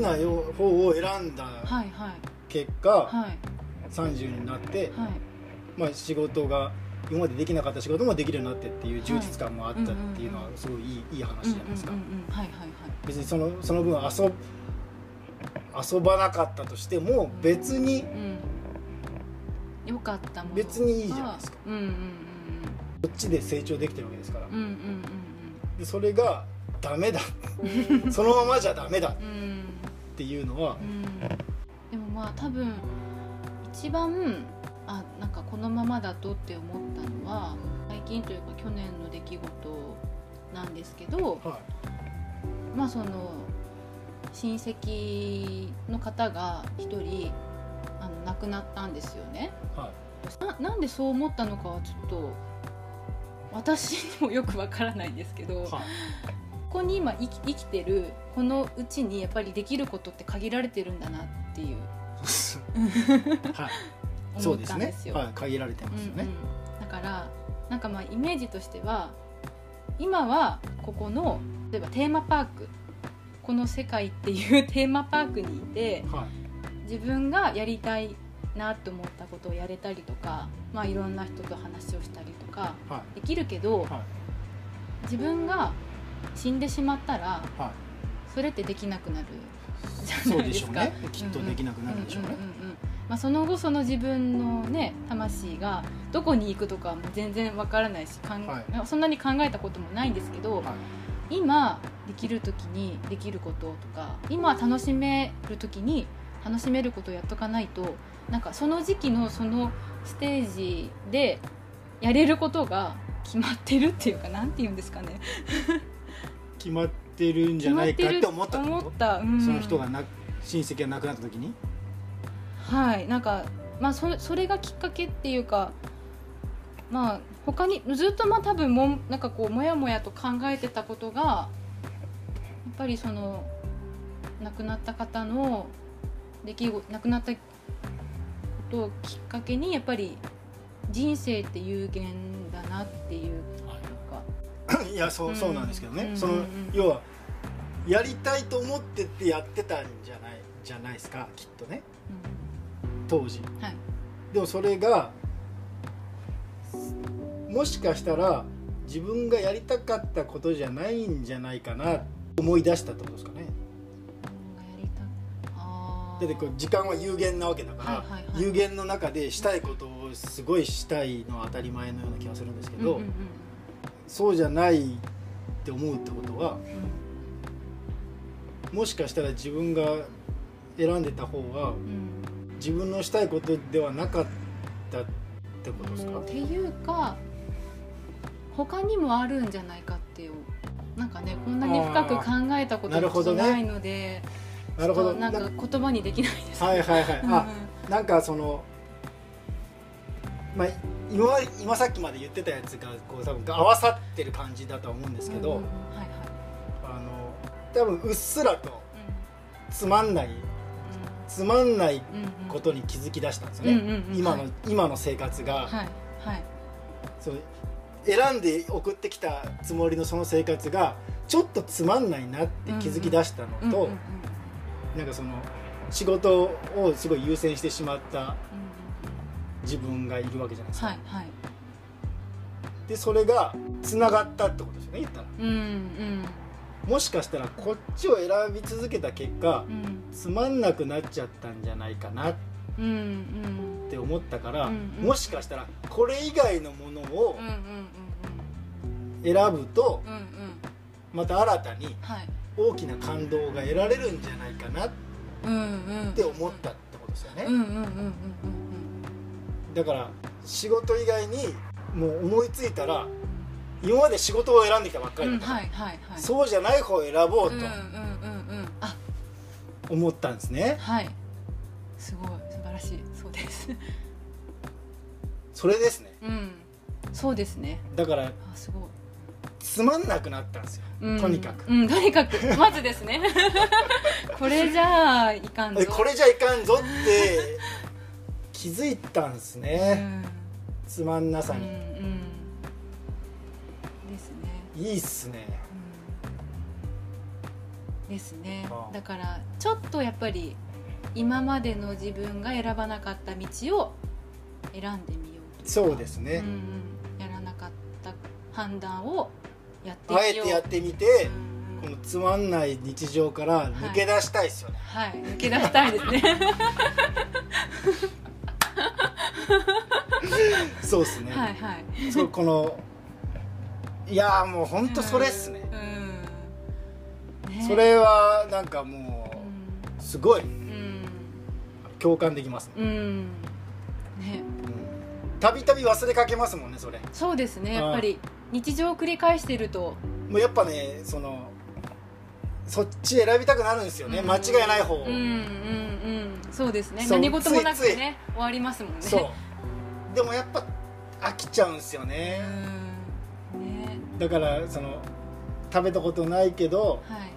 なよ方を選んだはいはい。結果、はい。30になって、はい。まあ、仕事が今までできなかった仕事もできるようになってっていう充実感もあったっていうのはすごいいいいい話じゃないですか。別にそのその分遊遊ばなかったとしても別にうん。よかったもの別にいいじゃないですか。うんうんうんこっちで成長できてるわけですから。うんうんうんでそれがダメだ。そのままじゃダメだ。っうんうんうんていうのは。うん。でもまあ多分一番あなんかこのままだとって思ったのは最近というか去年の出来事なんですけどはまあその親戚の方が一人あの亡くなったんですよね。い。はななんでそう思ったのかはちょっと私にもよくわからないんですけど、いはいここに今生き生きてるこのうちにやっぱりできることって限られてるんだなっていう。はいそうですね。はい。限られてますよね、うんうん。だからなんかまあイメージとしては今はここの例えばテーマパークこの世界っていうテーマパークにいてはい。自分がやりたいなと思ったことをやれたりとか、まあ、いろんな人と話をしたりとかはできるけどいはい。自分が死んでしまったらはい。それってできなくなる。じゃそうないですか？でしょうねきっとできなくなるでしょうね。まあ、その後その自分のね魂がどこに行くとかも全然わからないしかん、はそんなに考えたこともないんですけど、はい。今できる時にできることとか今楽しめる時に楽しめることをやっとかないとなんかその時期のそのステージでやれることが決まってるっていうかなんて言うんですかね決まってるんじゃないかって思った思った、うん。とその人がな親戚が亡くなった時に？はいなんかまあそそれがきっかけっていうかまあ他にずっとまあ多分もんなんかこうもやもやと考えてたことがやっぱりその亡くなった方の出来事亡くなったことをきっかけにやっぱり人生って有限いやそう,、うん。そうなんですけどね、うん。そのうん。要はやりたいと思ってってやってたんじゃないじゃないですかきっとね。当時。うんはい。でもそれがもしかしたら自分がやりたかったことじゃないんじゃないかな思い出したってことですかね。だってこう時間は有限なわけだから、有限の中でしたいことをすごいしたいのは当たり前のような気がするんですけど、うんうんうんそうじゃないって思うってことはもしかしたら自分が選んでた方が自分のしたいことではなかったってことですか？っていうか他にもあるんじゃないかっていうなんかねこんなに深く考えたことがないのでなるほどちょっとなんか言葉にできないです、はいはいはい、うんうん。あなんかそのまあ今今さっきまで言ってたやつがこう多分合わさってる感じだとは思うんですけど、うんうんはいはい。あの多分うっすらとうつまんないつまんないんうんうんことに気づき出したんですよね、うんうんうん今の、はい今の生活が、はいはいそう選んで送ってきたつもりのその生活がちょっとつまんないなって気づき出したのと、うんうんうんなんかその仕事をすごい優先してしまったうんうん自分がいるわけじゃないですか、はいはい。でそれがつながったってことですよね言ったら。うんうん。もしかしたらこっちを選び続けた結果うんつまんなくなっちゃったんじゃないかな。って思ったから、うんうんもしかしたらこれ以外のものを選ぶとうんうんうん。また新たにはい。大きな感動が得られるんじゃないかなって思ったってことですよね、うんうんうんうんうんだから仕事以外にもう思いついたら今まで仕事を選んできたばっかうんうんりだから、はいはいはい。そうじゃない方を選ぼうとうんうんうんうん。あ。思ったんですね、はい。すごい。素晴らしい。そうです。それですね。うん。そうですね。だからあすごい。つまんなくなったんですよ、うん。とにかく、うんとにかく。まずですね。これじゃあいかんぞ。えこれじゃいかんぞって気づいたんですね、つまんなさうんうんに、うん。ですね。いいっすね。ですね。だからちょっとやっぱり今までの自分が選ばなかった道を選んでみようとか。そうですね、うん。うん、やらなかった判断をやってみよう。あえてやってみてうん。うんこのつまんない日常から抜け出したいですよね、はい。抜け出したいですね そうですね、はいはい。そうこのいやーもう本当それっすね、うん。ね。それはなんかもううすごい。んうん。共感できますね。うん。ね。たびたび忘れかけますもんねそれ。そうですね。やっぱり日常を繰り返してると。もうやっぱねそのそっち選びたくなるんですよね、うん。間違いない方を、うんうんうん。そうですね。何事もなくね終わりますもんね。そう。でもやっぱ飽きちゃうんですよね、うん。ね。だからその食べたことないけどはい。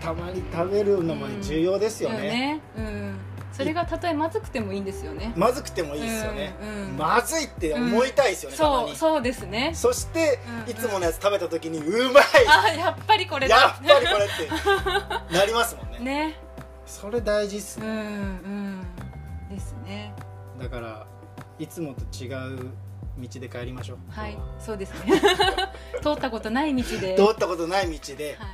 たまに食べるのも重要ですよね,、ね。うんそれがたとえまずくてもいいんですよね。まずくてもいいですよね、うんうん。まずいって思いたいですよね、たまに。そうそうですね。そして、うんうん。いつものやつ食べた時にうまい。あやっぱりこれやだっぱりこれって なりますもんね。ね。それ大事っすうんね、うん。ですね。だからいつもと違う道で帰りましょう。はいそうですね。通ったことない道で。通ったことない道で、はい